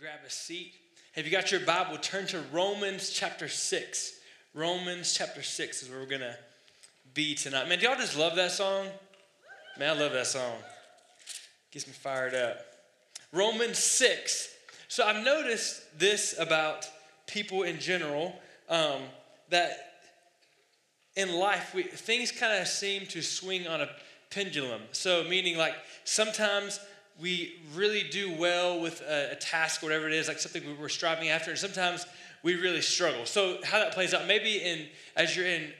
grab a seat. Have you got your Bible? Turn to Romans chapter 6. Romans chapter 6 is where we're going to be tonight. Man, do y'all just love that song? Man, I love that song. Gets me fired up. Romans 6. So I've noticed this about people in general um, that in life, we, things kind of seem to swing on a pendulum. So, meaning like sometimes we really do well with a, a task, whatever it is, like something we're striving after, and sometimes we really struggle. So how that plays out, maybe in as you're in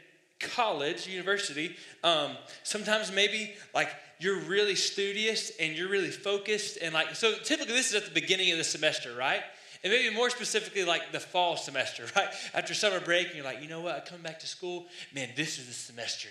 college, university, um, sometimes maybe like you're really studious and you're really focused, and like so typically this is at the beginning of the semester, right? And maybe more specifically, like the fall semester, right? After summer break, and you're like, you know what? I come back to school, man. This is the semester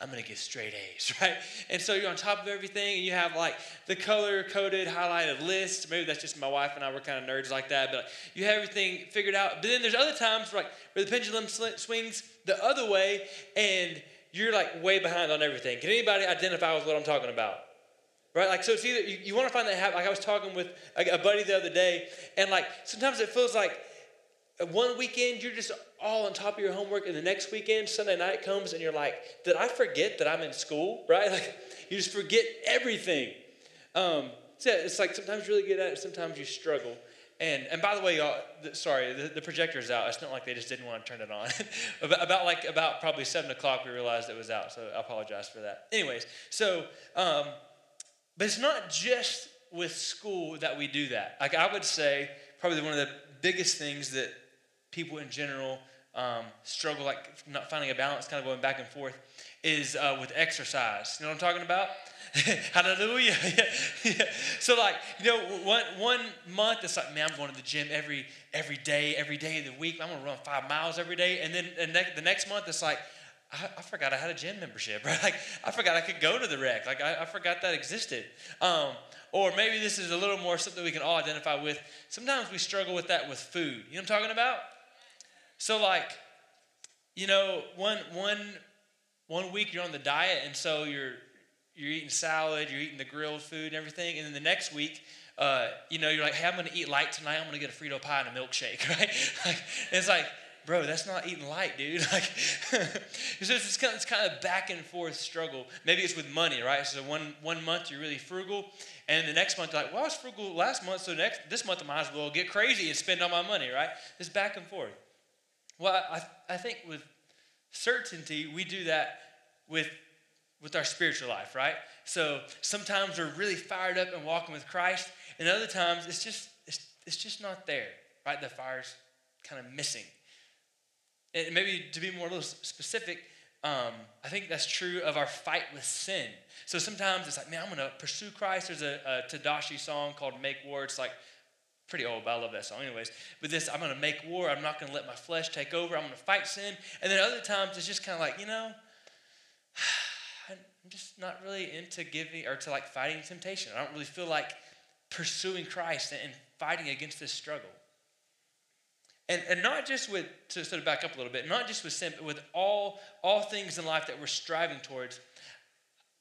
I'm gonna get straight A's, right? And so you're on top of everything, and you have like the color coded, highlighted list. Maybe that's just my wife and I were kind of nerds like that, but you have everything figured out. But then there's other times where, like where the pendulum swings the other way, and you're like way behind on everything. Can anybody identify with what I'm talking about? Right? Like, so it's either you, you want to find that habit. Like, I was talking with a, a buddy the other day, and like sometimes it feels like one weekend you're just all on top of your homework, and the next weekend, Sunday night comes, and you're like, Did I forget that I'm in school? Right? Like, you just forget everything. Um, so it's like sometimes you're really good at it, sometimes you struggle. And, and by the way, y'all, sorry, the, the projector's out. It's not like they just didn't want to turn it on. about, about, like about probably seven o'clock, we realized it was out. So I apologize for that. Anyways, so um, but it's not just with school that we do that. Like I would say, probably one of the biggest things that people in general um, struggle like not finding a balance, kind of going back and forth, is uh, with exercise. You know what I'm talking about? Hallelujah. yeah. So like, you know, one one month it's like, man, I'm going to the gym every every day, every day of the week. I'm gonna run five miles every day. And then and the next month it's like, I, I, forgot I had a gym membership, right? Like I forgot I could go to the rec. Like I, I forgot that existed. Um, or maybe this is a little more something we can all identify with. Sometimes we struggle with that with food. You know what I'm talking about? So like, you know, one one one week you're on the diet, and so you're you're eating salad, you're eating the grilled food and everything, and then the next week, uh, you know, you're like, hey, I'm gonna eat light tonight. I'm gonna get a Frito pie and a milkshake, right? Like, it's like, bro, that's not eating light, dude. Like, it's just it's kind, of, it's kind of back and forth struggle. Maybe it's with money, right? So one one month you're really frugal, and the next month you're like, well, I was frugal last month, so next this month I might as well get crazy and spend all my money, right? It's back and forth. Well, I, I think with certainty, we do that with, with our spiritual life, right? So sometimes we're really fired up and walking with Christ, and other times it's just, it's, it's just not there, right? The fire's kind of missing. And maybe to be more a little specific, um, I think that's true of our fight with sin. So sometimes it's like, man, I'm going to pursue Christ. There's a, a Tedashii song called Make War. It's like, pretty old, but I love that song anyways. But this, I'm going to make war. I'm not going to let my flesh take over. I'm going to fight sin. And then other times it's just kind of like, you know, I'm just not really into giving or to like fighting temptation. I don't really feel like pursuing Christ and fighting against this struggle. And, and not just with, to sort of back up a little bit, not just with sin, but with all, all things in life that we're striving towards,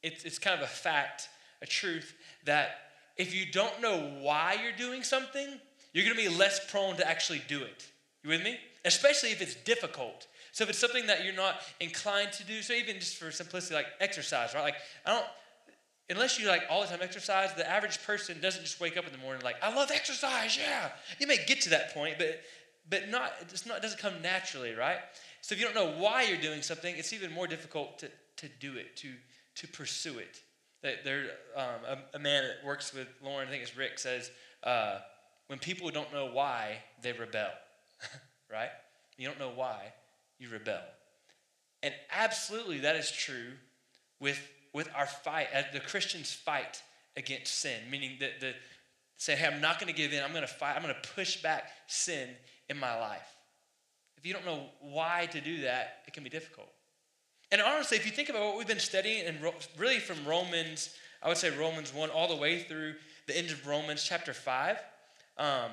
it's, it's kind of a fact, a truth, that if you don't know why you're doing something, you're going to be less prone to actually do it. You with me? Especially if it's difficult. So if it's something that you're not inclined to do, so even just for simplicity, like exercise, right? Like I don't, unless you like all the time exercise, the average person doesn't just wake up in the morning like I love exercise, yeah. You may get to that point, but but not it's not it doesn't come naturally, right? So if you don't know why you're doing something, it's even more difficult to to do it, to to pursue it. There, um, a, a, man that works with Lauren, I think it's Rick, says, uh, when people don't know why, they rebel, right? You don't know why, you rebel. And absolutely that is true with, with our fight, as the Christians fight against sin, meaning that the say, hey, I'm not going to give in. I'm going to fight. I'm going to push back sin in my life. If you don't know why to do that, it can be difficult. And honestly, if you think about what we've been studying, and really from Romans, I would say Romans 1 all the way through the end of Romans chapter 5, um,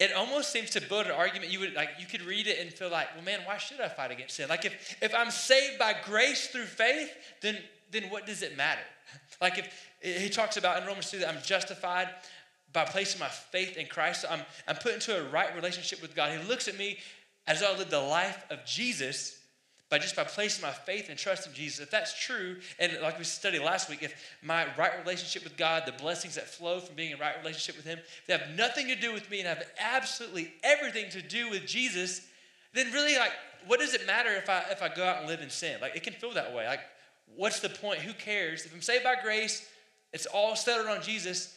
it almost seems to build an argument you would like you could read it and feel like well man why should i fight against sin like if if i'm saved by grace through faith then then what does it matter like if he talks about in romans 2 that i'm justified by placing my faith in Christ. So I'm, I'm put into a right relationship with God. He looks at me as though I live the life of Jesus by just by placing my faith and trust in Jesus. If that's true, and like we studied last week, if my right relationship with God, the blessings that flow from being in right relationship with Him, they have nothing to do with me and have absolutely everything to do with Jesus, then really, like, what does it matter if I if I go out and live in sin? Like, it can feel that way. Like, what's the point? Who cares? If I'm saved by grace, it's all centered on Jesus.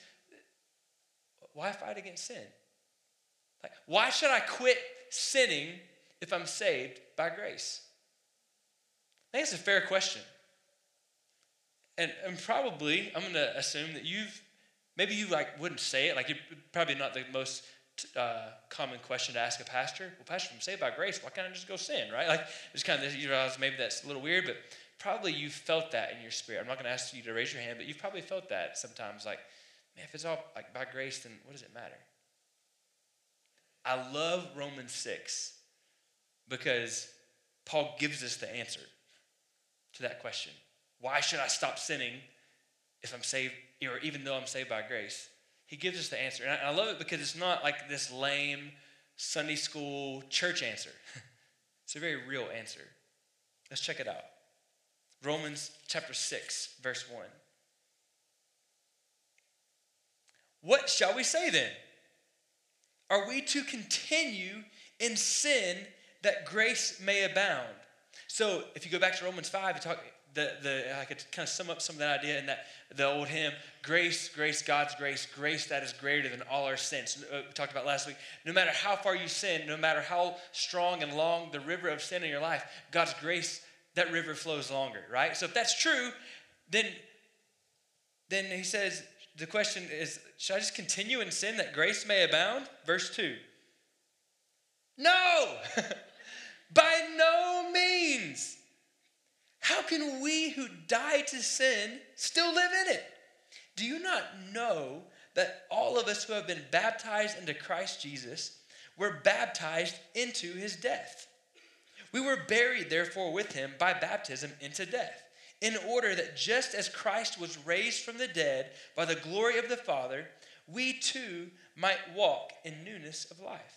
Why fight against sin? Like, why should I quit sinning if I'm saved by grace? I think it's a fair question. And, and probably, I'm going to assume that you've, maybe you like wouldn't say it, like you're probably not the most uh, common question to ask a pastor. Well, pastor, I'm saved by grace. Why can't I just go sin, right? Like, it's kind of, you realize maybe that's a little weird, but probably you've felt that in your spirit. I'm not going to ask you to raise your hand, but you've probably felt that sometimes. Like, man, if it's all like by grace, then what does it matter? I love Romans 6 because Paul gives us the answer to that question. Why should I stop sinning if I'm saved, or even though I'm saved by grace? He gives us the answer. And I love it because it's not like this lame Sunday school church answer, it's a very real answer. Let's check it out. Romans chapter 6, verse 1. What shall we say then? Are we to continue in sin that grace may abound? So if you go back to Romans 5, you talk, the, the, I could kind of sum up some of that idea in that the old hymn, grace, grace, God's grace, grace that is greater than all our sins. Uh, we talked about last week. No matter how far you sin, no matter how strong and long the river of sin in your life, God's grace, that river flows longer, right? So if that's true, then, then he says, the question is, should I just continue in sin that grace may abound? Verse 2. No! By no means. How can we who die to sin still live in it? Do you not know that all of us who have been baptized into Christ Jesus were baptized into his death? We were buried, therefore, with him by baptism into death, in order that just as Christ was raised from the dead by the glory of the Father, we too might walk in newness of life.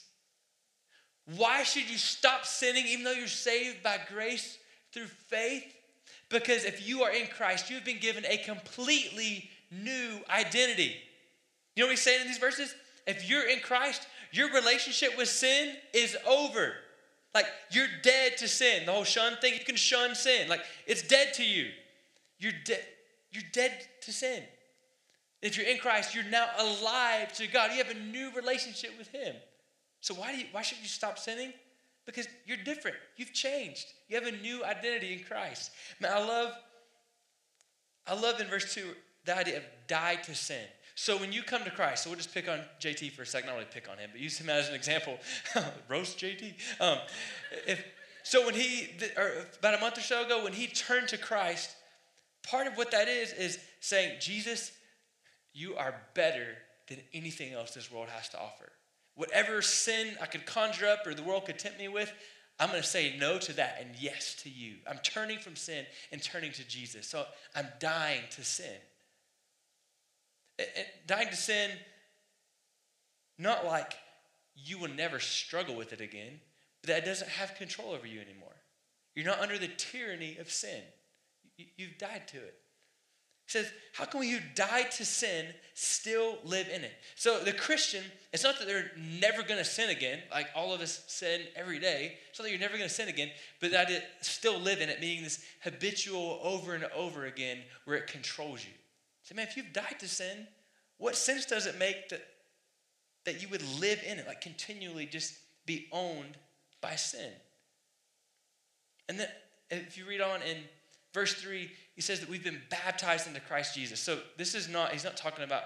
Why should you stop sinning even though you're saved by grace through faith? Because if you are in Christ, you've been given a completely new identity. You know what he's saying in these verses? If you're in Christ, your relationship with sin is over. Like you're dead to sin. The whole shun thing, you can shun sin. Like it's dead to you. You're dead. You're dead to sin. If you're in Christ, you're now alive to God. You have a new relationship with Him. So why do you, why should you stop sinning? Because you're different. You've changed. You have a new identity in Christ. Man, I love, I love in verse 2 the idea of die to sin. So when you come to Christ, so we'll just pick on JT for a second. Not really pick on him, but use him as an example. Roast JT. Um, if, so when he, about a month or so ago, when he turned to Christ, part of what that is is saying, Jesus, you are better than anything else this world has to offer. Whatever sin I could conjure up or the world could tempt me with, I'm going to say no to that and yes to you. I'm turning from sin and turning to Jesus. So I'm dying to sin. And dying to sin, not like you will never struggle with it again, but that doesn't have control over you anymore. You're not under the tyranny of sin. You've died to it. Says, How can we who died to sin still live in it? So the Christian, it's not that they're never going to sin again, like all of us sin every day. It's not that you're never going to sin again, but that it still live in it, meaning this habitual over and over again where it controls you. Say, man, if you've died to sin, what sense does it make that, that you would live in it, like continually just be owned by sin? And then if you read on in verse 3, he says that we've been baptized into Christ Jesus. So this is not, he's not talking about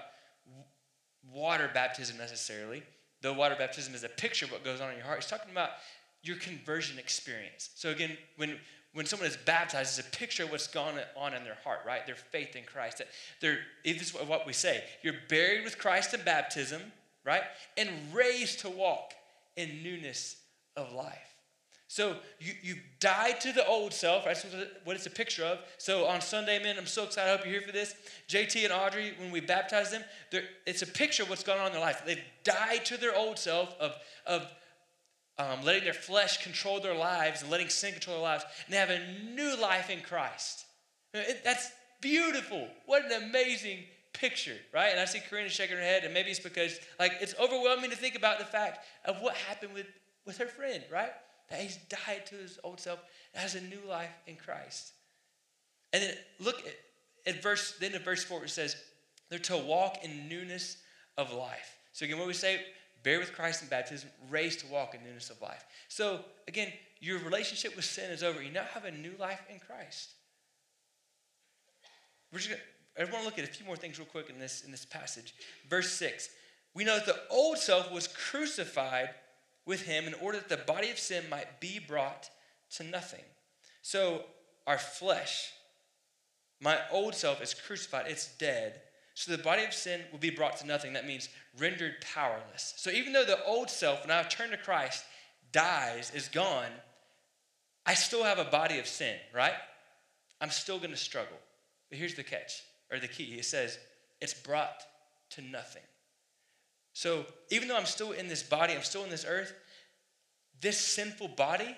water baptism necessarily, though water baptism is a picture of what goes on in your heart. He's talking about your conversion experience. So again, when when someone is baptized, it's a picture of what's gone on in their heart, right? Their faith in Christ. That they're, this is what we say. You're buried with Christ in baptism, right? And raised to walk in newness of life. So you, you died to the old self. That's what it's a picture of. So on Sunday, men, I'm so excited. I hope you're here for this. JT and Audrey, when we baptize them, it's a picture of what's going on in their life. They've died to their old self of, of um, letting their flesh control their lives and letting sin control their lives. And they have a new life in Christ. It, that's beautiful. What an amazing picture, right? And I see Karina shaking her head, and maybe it's because like it's overwhelming to think about the fact of what happened with, with her friend, right? That he's died to his old self and has a new life in Christ. And then look at, at verse, then in verse 4 it says, they're to walk in newness of life. So again, what we say, bear with Christ in baptism, raised to walk in newness of life. So again, your relationship with sin is over. You now have a new life in Christ. We're just gonna, I want to look at a few more things real quick in this, in this passage. Verse 6. We know that the old self was crucified with him in order that the body of sin might be brought to nothing. So, our flesh, my old self is crucified, it's dead. So, the body of sin will be brought to nothing. That means rendered powerless. So, even though the old self, when I turn to Christ, dies, is gone, I still have a body of sin, right? I'm still going to struggle. But here's the catch, or the key. It says, it's brought to nothing. So even though I'm still in this body, I'm still in this earth, this sinful body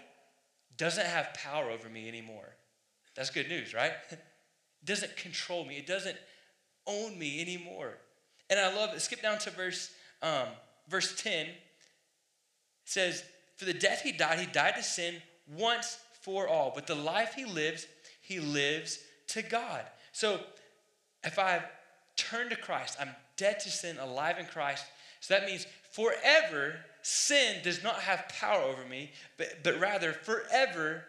doesn't have power over me anymore. That's good news, right? It doesn't control me. It doesn't own me anymore. And I love it. Skip down to verse um, verse 10. It says, For the death he died, he died to sin once for all. But the life he lives, he lives to God. So if I've turned to Christ, I'm dead to sin, alive in Christ, so that means forever, sin does not have power over me, but, but rather forever,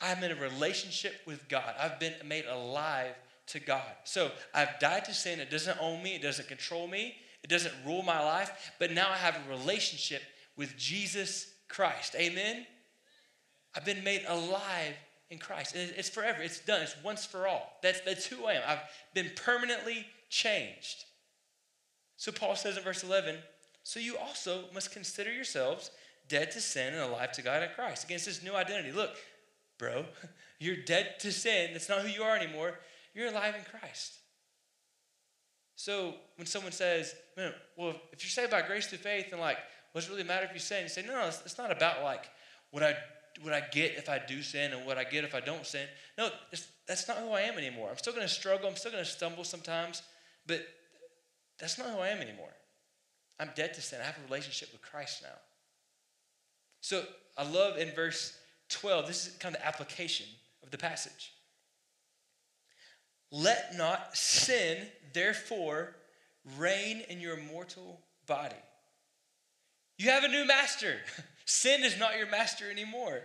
I'm in a relationship with God. I've been made alive to God. So I've died to sin. It doesn't own me, it doesn't control me, it doesn't rule my life, but now I have a relationship with Jesus Christ. Amen? I've been made alive in Christ. And it's forever. It's done. It's once for all. That's, that's who I am. I've been permanently changed. So Paul says in verse 11, so you also must consider yourselves dead to sin and alive to God in Christ. Against this new identity. Look, bro, you're dead to sin. That's not who you are anymore. You're alive in Christ. So when someone says, man, well, if you're saved by grace through faith, and like, what's it really matter if you sin? You say, no, no, it's, it's not about like what I what I get if I do sin and what I get if I don't sin. No, that's not who I am anymore. I'm still going to struggle. I'm still going to stumble sometimes, but that's not who I am anymore. I'm dead to sin. I have a relationship with Christ now. So I love in verse 12, this is kind of the application of the passage. Let not sin, therefore, reign in your mortal body. You have a new master. Sin is not your master anymore.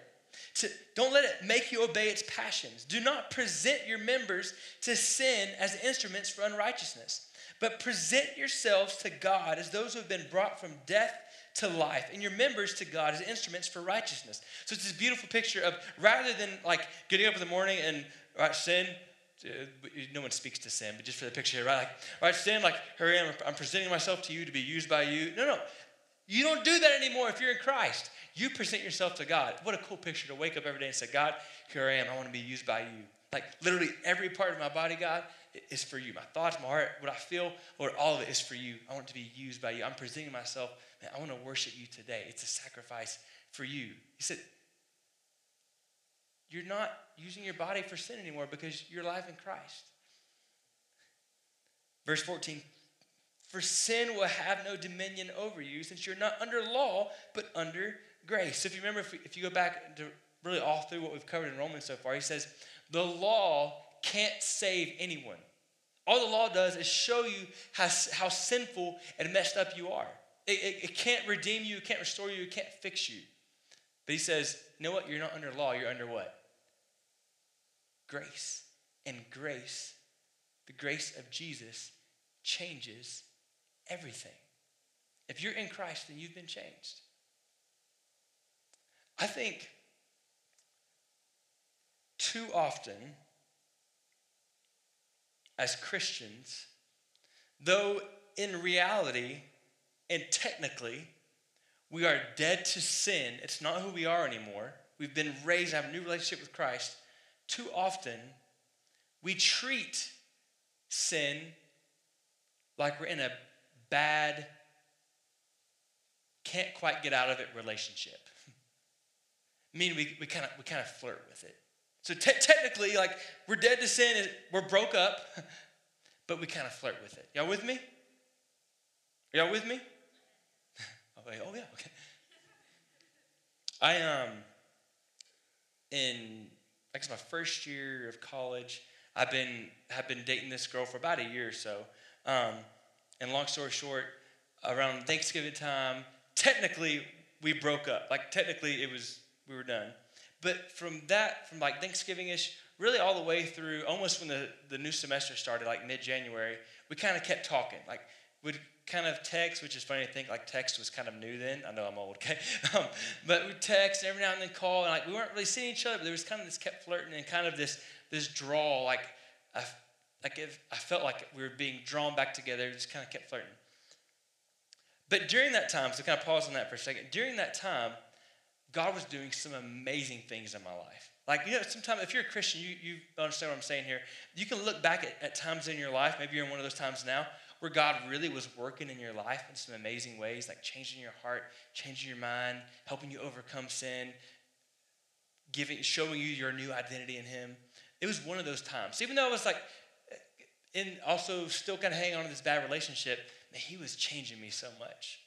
To, don't let it make you obey its passions. Do not present your members to sin as instruments for unrighteousness but present yourselves to God as those who have been brought from death to life, and your members to God as instruments for righteousness. So it's this beautiful picture of rather than like getting up in the morning and right, sin, uh, no one speaks to sin, but just for the picture, here, right? Like, right, sin, like, hurry, I'm, I'm presenting myself to you to be used by you. No, no. You don't do that anymore if you're in Christ. You present yourself to God. What a cool picture to wake up every day and say, God, here I am. I want to be used by you. Like literally every part of my body, God, is for you. My thoughts, my heart, what I feel, Lord, all of it is for you. I want to be used by you. I'm presenting myself. Man, I want to worship you today. It's a sacrifice for you. He said, You're not using your body for sin anymore because you're alive in Christ. Verse 14 For sin will have no dominion over you, since you're not under law, but under grace. So if you remember, if, we, if you go back to really all through what we've covered in Romans so far, he says, The law can't save anyone. All the law does is show you how, how sinful and messed up you are. It, it, it can't redeem you, it can't restore you, it can't fix you. But he says, you know what? You're not under law, you're under what? Grace. And grace, the grace of Jesus, changes everything. If you're in Christ, then you've been changed. I think too often, as Christians, though in reality and technically we are dead to sin, it's not who we are anymore. We've been raised, have a new relationship with Christ. Too often, we treat sin like we're in a bad, can't quite get out of it relationship. I mean, we, we kind of we kind of flirt with it. So te- technically, like we're dead to sin, and we're broke up, but we kind of flirt with it. Y'all with me? Y'all with me? oh, oh yeah, okay. I um in I guess my first year of college, I've been have been dating this girl for about a year or so. Um, and long story short, around Thanksgiving time, technically we broke up. Like technically it was we were done. But from that, from like Thanksgiving ish, really all the way through almost when the, the new semester started, like mid January, we kind of kept talking. Like we'd kind of text, which is funny to think like text was kind of new then. I know I'm old, okay? Um, but we'd text every now and then call, and like we weren't really seeing each other, but there was kind of this kept flirting and kind of this this draw, like I, like if I felt like we were being drawn back together, just kind of kept flirting. But during that time, so kind of pause on that for a second. During that time, God was doing some amazing things in my life. Like, you know, sometimes if you're a Christian, you, you understand what I'm saying here. You can look back at, at times in your life, maybe you're in one of those times now, where God really was working in your life in some amazing ways, like changing your heart, changing your mind, helping you overcome sin, giving, showing you your new identity in Him. It was one of those times. Even though I was like, in also still kind of hanging on to this bad relationship, man, He was changing me so much.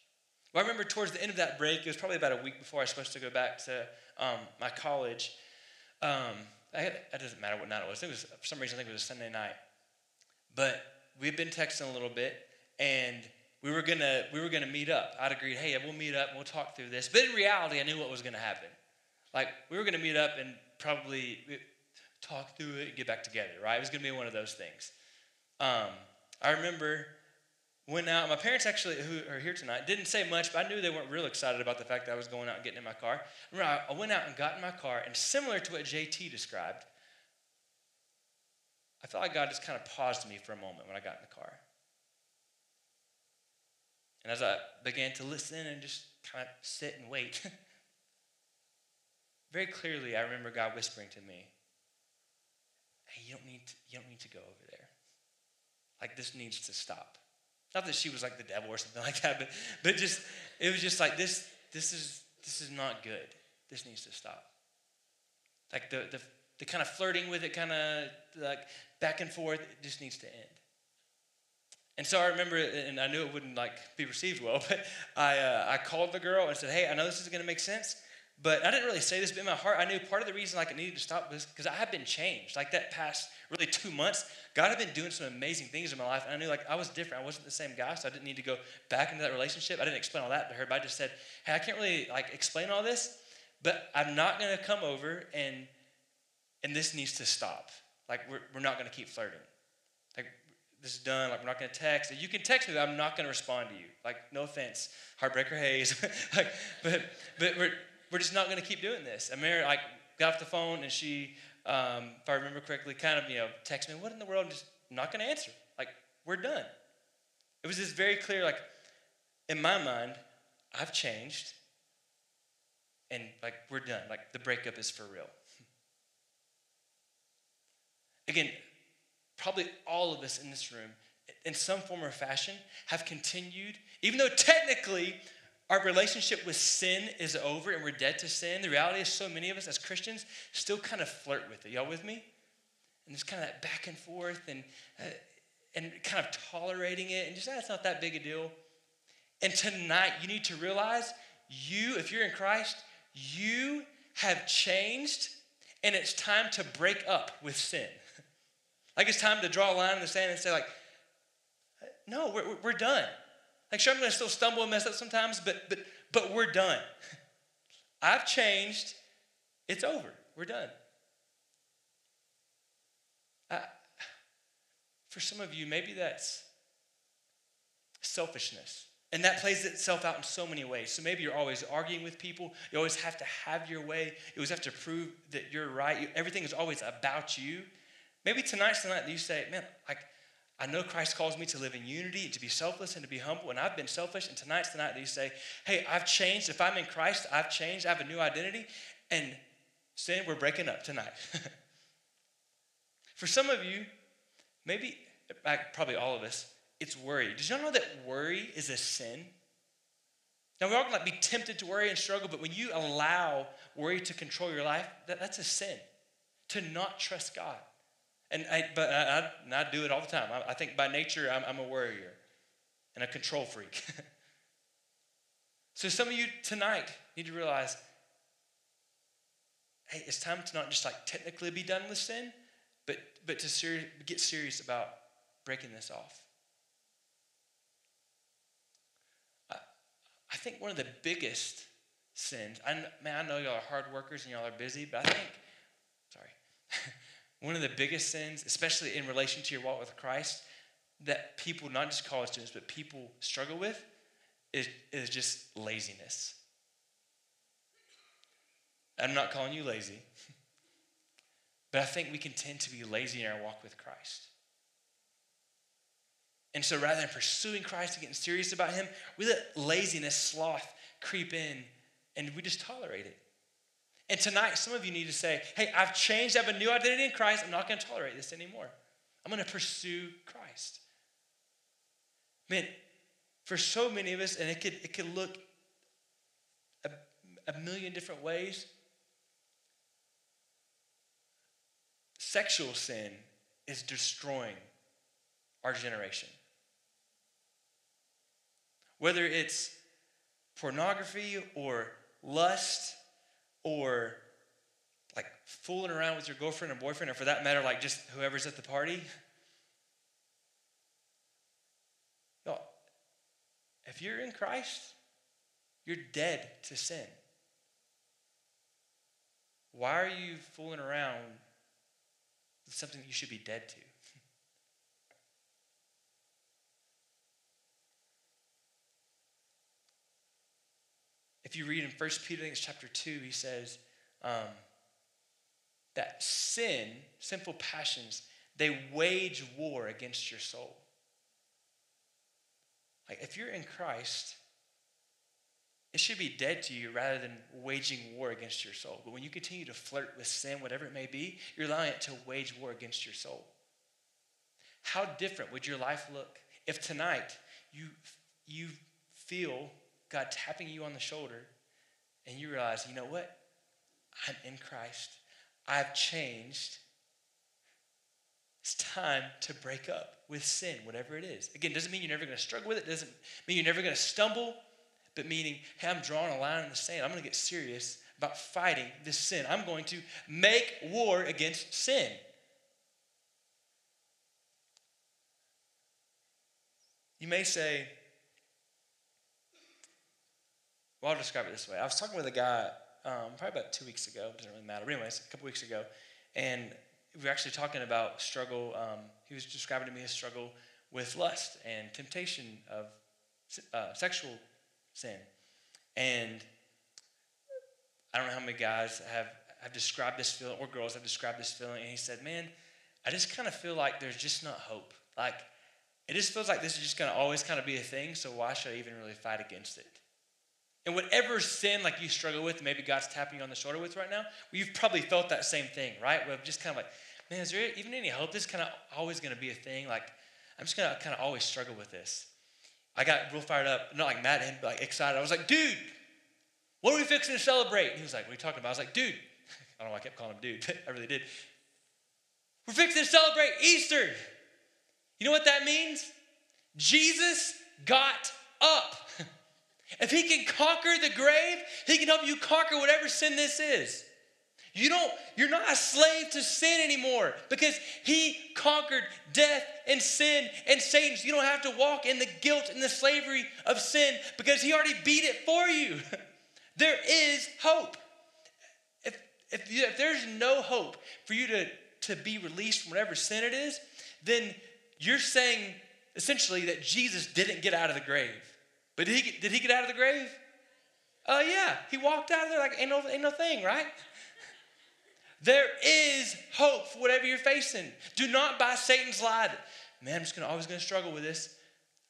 Well, I remember towards the end of that break, it was probably about a week before I was supposed to go back to um, my college. Um, had, it doesn't matter what night it was. It was for some reason I think it was a Sunday night, but we had been texting a little bit, and we were gonna we were gonna meet up. I'd agreed, hey, we'll meet up we'll talk through this. But in reality, I knew what was gonna happen. Like we were gonna meet up and probably talk through it and get back together. Right? It was gonna be one of those things. Um, I remember went out. Uh, my parents actually, who are here tonight, didn't say much, but I knew they weren't real excited about the fact that I was going out and getting in my car. I, I went out and got in my car, and similar to what JT described, I felt like God just kind of paused me for a moment when I got in the car. And as I began to listen and just kind of sit and wait, very clearly I remember God whispering to me, Hey, you don't need to, you don't need to go over there. Like this needs to stop. Not that she was like the devil or something like that, but but just it was just like this this is this is not good. This needs to stop. Like the the, the kind of flirting with it, kind of like back and forth, it just needs to end. And so I remember, and I knew it wouldn't like be received well, but I uh, I called the girl and said, "Hey, I know this is going to make sense, but I didn't really say this, but in my heart, I knew part of the reason like it needed to stop was because I had been changed. Like that past really two months, God had been doing some amazing things in my life. And I knew like I was different. I wasn't the same guy, so I didn't need to go back into that relationship. I didn't explain all that to her, but I just said, hey, I can't really like explain all this, but I'm not gonna come over and and this needs to stop. Like we're, we're not gonna keep flirting. Like this is done. Like we're not gonna text. You can text me, but I'm not gonna respond to you. Like no offense, heartbreaker Hayes. like, but but we're just not going to keep doing this. And Mary, like, got off the phone and she, um, if I remember correctly, kind of, you know, text me, what in the world? I'm just not going to answer. Like, we're done. It was just very clear, like, in my mind, I've changed and, like, we're done. Like, the breakup is for real. Again, probably all of us in this room, in some form or fashion, have continued, even though technically our relationship with sin is over and we're dead to sin. The reality is, so many of us as Christians still kind of flirt with it. Y'all with me? And there's kind of that back and forth, and uh, and kind of tolerating it and just, ah, not that big a deal. And tonight, you need to realize you, if you're in Christ, you have changed and it's time to break up with sin. like it's time to draw a line in the sand and say, like, no, we're, we're done. Like, sure, I'm going to still stumble and mess up sometimes, but, but, but we're done. I've changed. It's over. We're done. I, for some of you, maybe that's selfishness. And that plays itself out in so many ways. So maybe you're always arguing with people. You always have to have your way. You always have to prove that you're right. Everything is always about you. Maybe tonight's the night that you say, man, like, I know Christ calls me to live in unity, to be selfless, and to be humble, and I've been selfish. And tonight's the night that you say, hey, I've changed. If I'm in Christ, I've changed. I have a new identity. And sin, we're breaking up tonight. For some of you, maybe, probably all of us, it's worry. Did y'all know that worry is a sin? Now, we're all going to be tempted to worry and struggle, but when you allow worry to control your life, that, that's a sin. To not trust God. And I, but I, I, I do it all the time. I, I think by nature, I'm, I'm a worrier and a control freak. so some of you tonight need to realize, hey, it's time to not just like technically be done with sin, but, but to get serious about breaking this off. I think one of the biggest sins, I, man, I know y'all are hard workers and y'all are busy, but I think, one of the biggest sins, especially in relation to your walk with Christ, that people, not just college students, but people struggle with is, is just laziness. I'm not calling you lazy, but I think we can tend to be lazy in our walk with Christ. And so rather than pursuing Christ and getting serious about Him, we let laziness, sloth creep in and we just tolerate it. And tonight, some of you need to say, hey, I've changed. I have a new identity in Christ. I'm not going to tolerate this anymore. I'm going to pursue Christ. Man, for so many of us, and it could, it could look a, a million different ways, sexual sin is destroying our generation. Whether it's pornography or lust or like fooling around with your girlfriend or boyfriend, or for that matter, like just whoever's at the party. No, if you're in Christ, you're dead to sin. Why are you fooling around with something you should be dead to? If you read in 1 Peter, it's chapter 2, he says um, that sin, sinful passions, they wage war against your soul. Like if you're in Christ, it should be dead to you rather than waging war against your soul. But when you continue to flirt with sin, whatever it may be, you're allowing it to wage war against your soul. How different would your life look if tonight you, you feel God tapping you on the shoulder, and you realize, you know what? I'm in Christ. I've changed. It's time to break up with sin, whatever it is. Again, doesn't mean you're never going to struggle with it. Doesn't mean you're never going to stumble, but meaning, hey, I'm drawing a line in the sand. I'm going to get serious about fighting this sin. I'm going to make war against sin. You may say, well, I'll describe it this way. I was talking with a guy um, probably about two weeks ago. It doesn't really matter. But anyways, a couple weeks ago, and we were actually talking about struggle. Um, he was describing to me his struggle with lust and temptation of uh, sexual sin. And I don't know how many guys have, have described this feeling, or girls have described this feeling. And he said, Man, I just kind of feel like there's just not hope. Like, it just feels like this is just going to always kind of be a thing, so why should I even really fight against it? And whatever sin like you struggle with, maybe God's tapping you on the shoulder with right now, well, you've probably felt that same thing, right? Where just kind of like, man, is there even any hope? This is kind of always going to be a thing. Like, I'm just going to kind of always struggle with this. I got real fired up, not like mad at him, but like excited. I was like, dude, what are we fixing to celebrate? And he was like, what are you talking about? I was like, dude, I don't know why I kept calling him dude, but I really did. We're fixing to celebrate Easter. You know what that means? Jesus got up. If he can conquer the grave, he can help you conquer whatever sin this is. You don't, you're not a slave to sin anymore because he conquered death and sin and Satan. So you don't have to walk in the guilt and the slavery of sin because he already beat it for you. there is hope. If, if, you, if there's no hope for you to, to be released from whatever sin it is, then you're saying essentially that Jesus didn't get out of the grave. But did he, did he get out of the grave? Oh, uh, yeah. He walked out of there like ain't no, ain't no thing, right? There is hope for whatever you're facing. Do not buy Satan's lie. Man, I'm just gonna always gonna struggle with this.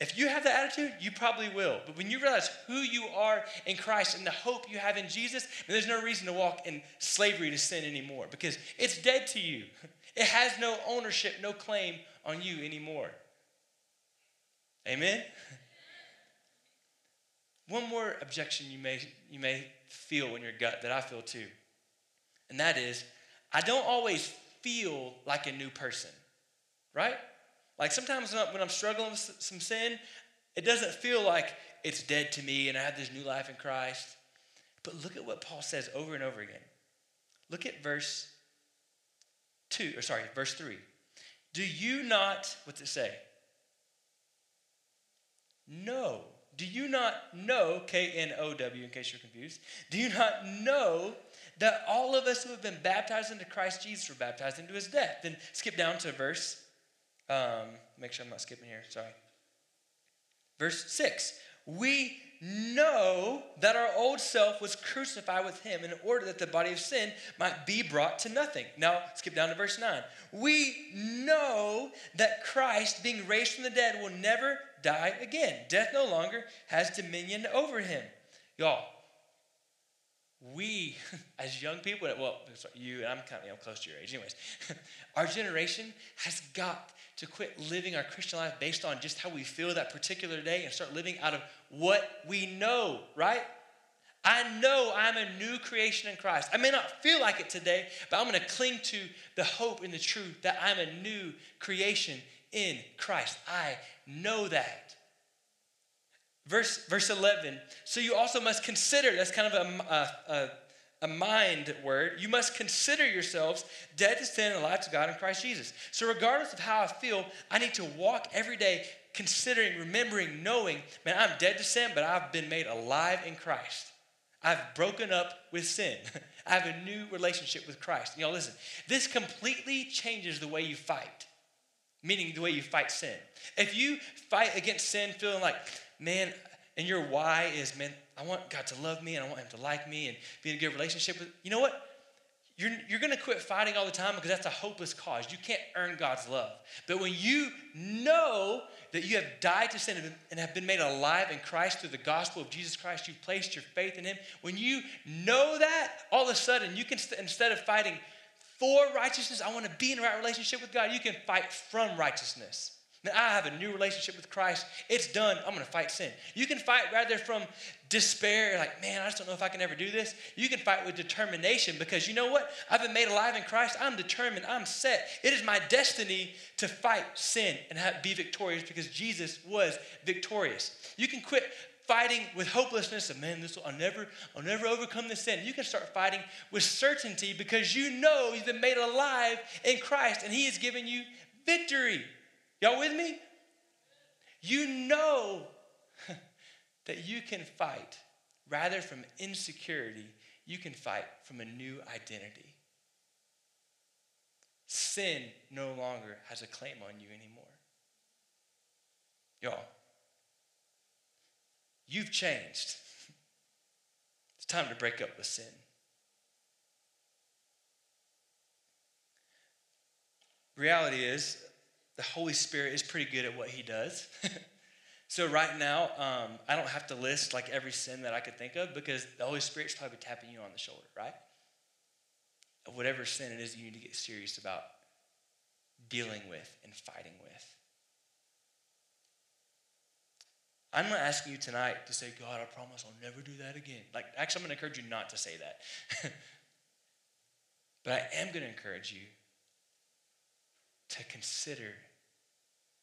If you have that attitude, you probably will. But when you realize who you are in Christ and the hope you have in Jesus, there's no reason to walk in slavery to sin anymore because it's dead to you. It has no ownership, no claim on you anymore. Amen? One more objection you may, you may feel in your gut that I feel too, and that is I don't always feel like a new person, right? Like sometimes when I'm struggling with some sin, it doesn't feel like it's dead to me and I have this new life in Christ. But look at what Paul says over and over again. Look at verse 2, or sorry, verse 3. Do you not, what's it say? Know. Do you not know, K N O W, in case you're confused? Do you not know that all of us who have been baptized into Christ Jesus were baptized into his death. Then skip down to verse, um, make sure I'm not skipping here, sorry. Verse 6 We know that our old self was crucified with him in order that the body of sin might be brought to nothing. Now, skip down to verse 9. We know that Christ, being raised from the dead, will never die again. Death no longer has dominion over him. Y'all, we, as young people, well, you, and I'm kind of close to your age, anyways, our generation has got to quit living our Christian life based on just how we feel that particular day and start living out of what we know, right? I know I'm a new creation in Christ. I may not feel like it today, but I'm going to cling to the hope and the truth that I'm a new creation in Christ. I know that. Verse, verse 11. So you also must consider, that's kind of a, a, a mind word. You must consider yourselves dead to sin and alive to God in Christ Jesus. So, regardless of how I feel, I need to walk every day considering, remembering, knowing, man, I'm dead to sin, but I've been made alive in Christ. I've broken up with sin. I have a new relationship with Christ. You know, listen, this completely changes the way you fight, meaning the way you fight sin. If you fight against sin feeling like, man, and your why is, man, I want God to love me and I want Him to like me and be in a good relationship with, you know what? You're, you're going to quit fighting all the time because that's a hopeless cause. You can't earn God's love. But when you know that you have died to sin and have been made alive in Christ through the gospel of Jesus Christ, you've placed your faith in Him. When you know that, all of a sudden, you can, instead of fighting for righteousness, I want to be in a right relationship with God, you can fight from righteousness. Now, I have a new relationship with Christ. It's done. I'm going to fight sin. You can fight rather from despair, like, man, I just don't know if I can ever do this. You can fight with determination because you know what? I've been made alive in Christ. I'm determined. I'm set. It is my destiny to fight sin and have, be victorious because Jesus was victorious. You can quit fighting with hopelessness of man this will, I'll never I'll never overcome this sin. You can start fighting with certainty because you know you've been made alive in Christ and he has given you victory. Y'all with me? You know that you can fight rather from insecurity, you can fight from a new identity. Sin no longer has a claim on you anymore. Y'all, you've changed. It's time to break up with sin. Reality is, the Holy Spirit is pretty good at what he does. so right now, um, I don't have to list like every sin that I could think of because the Holy Spirit's probably tapping you on the shoulder, right? Whatever sin it is you need to get serious about dealing with and fighting with. I'm not asking you tonight to say, God, I promise I'll never do that again. Like, actually, I'm going to encourage you not to say that. but I am going to encourage you to consider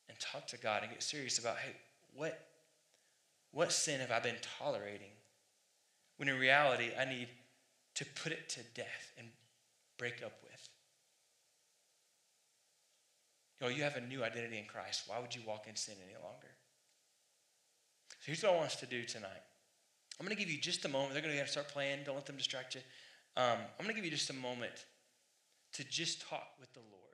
and talk to God and get serious about, hey, what, what sin have I been tolerating? When in reality, I need to put it to death and break up with. Know, you have a new identity in Christ. Why would you walk in sin any longer? Here's what I want us to do tonight. I'm going to give you just a moment. They're going to start playing. Don't let them distract you. Um, I'm going to give you just a moment to just talk with the Lord.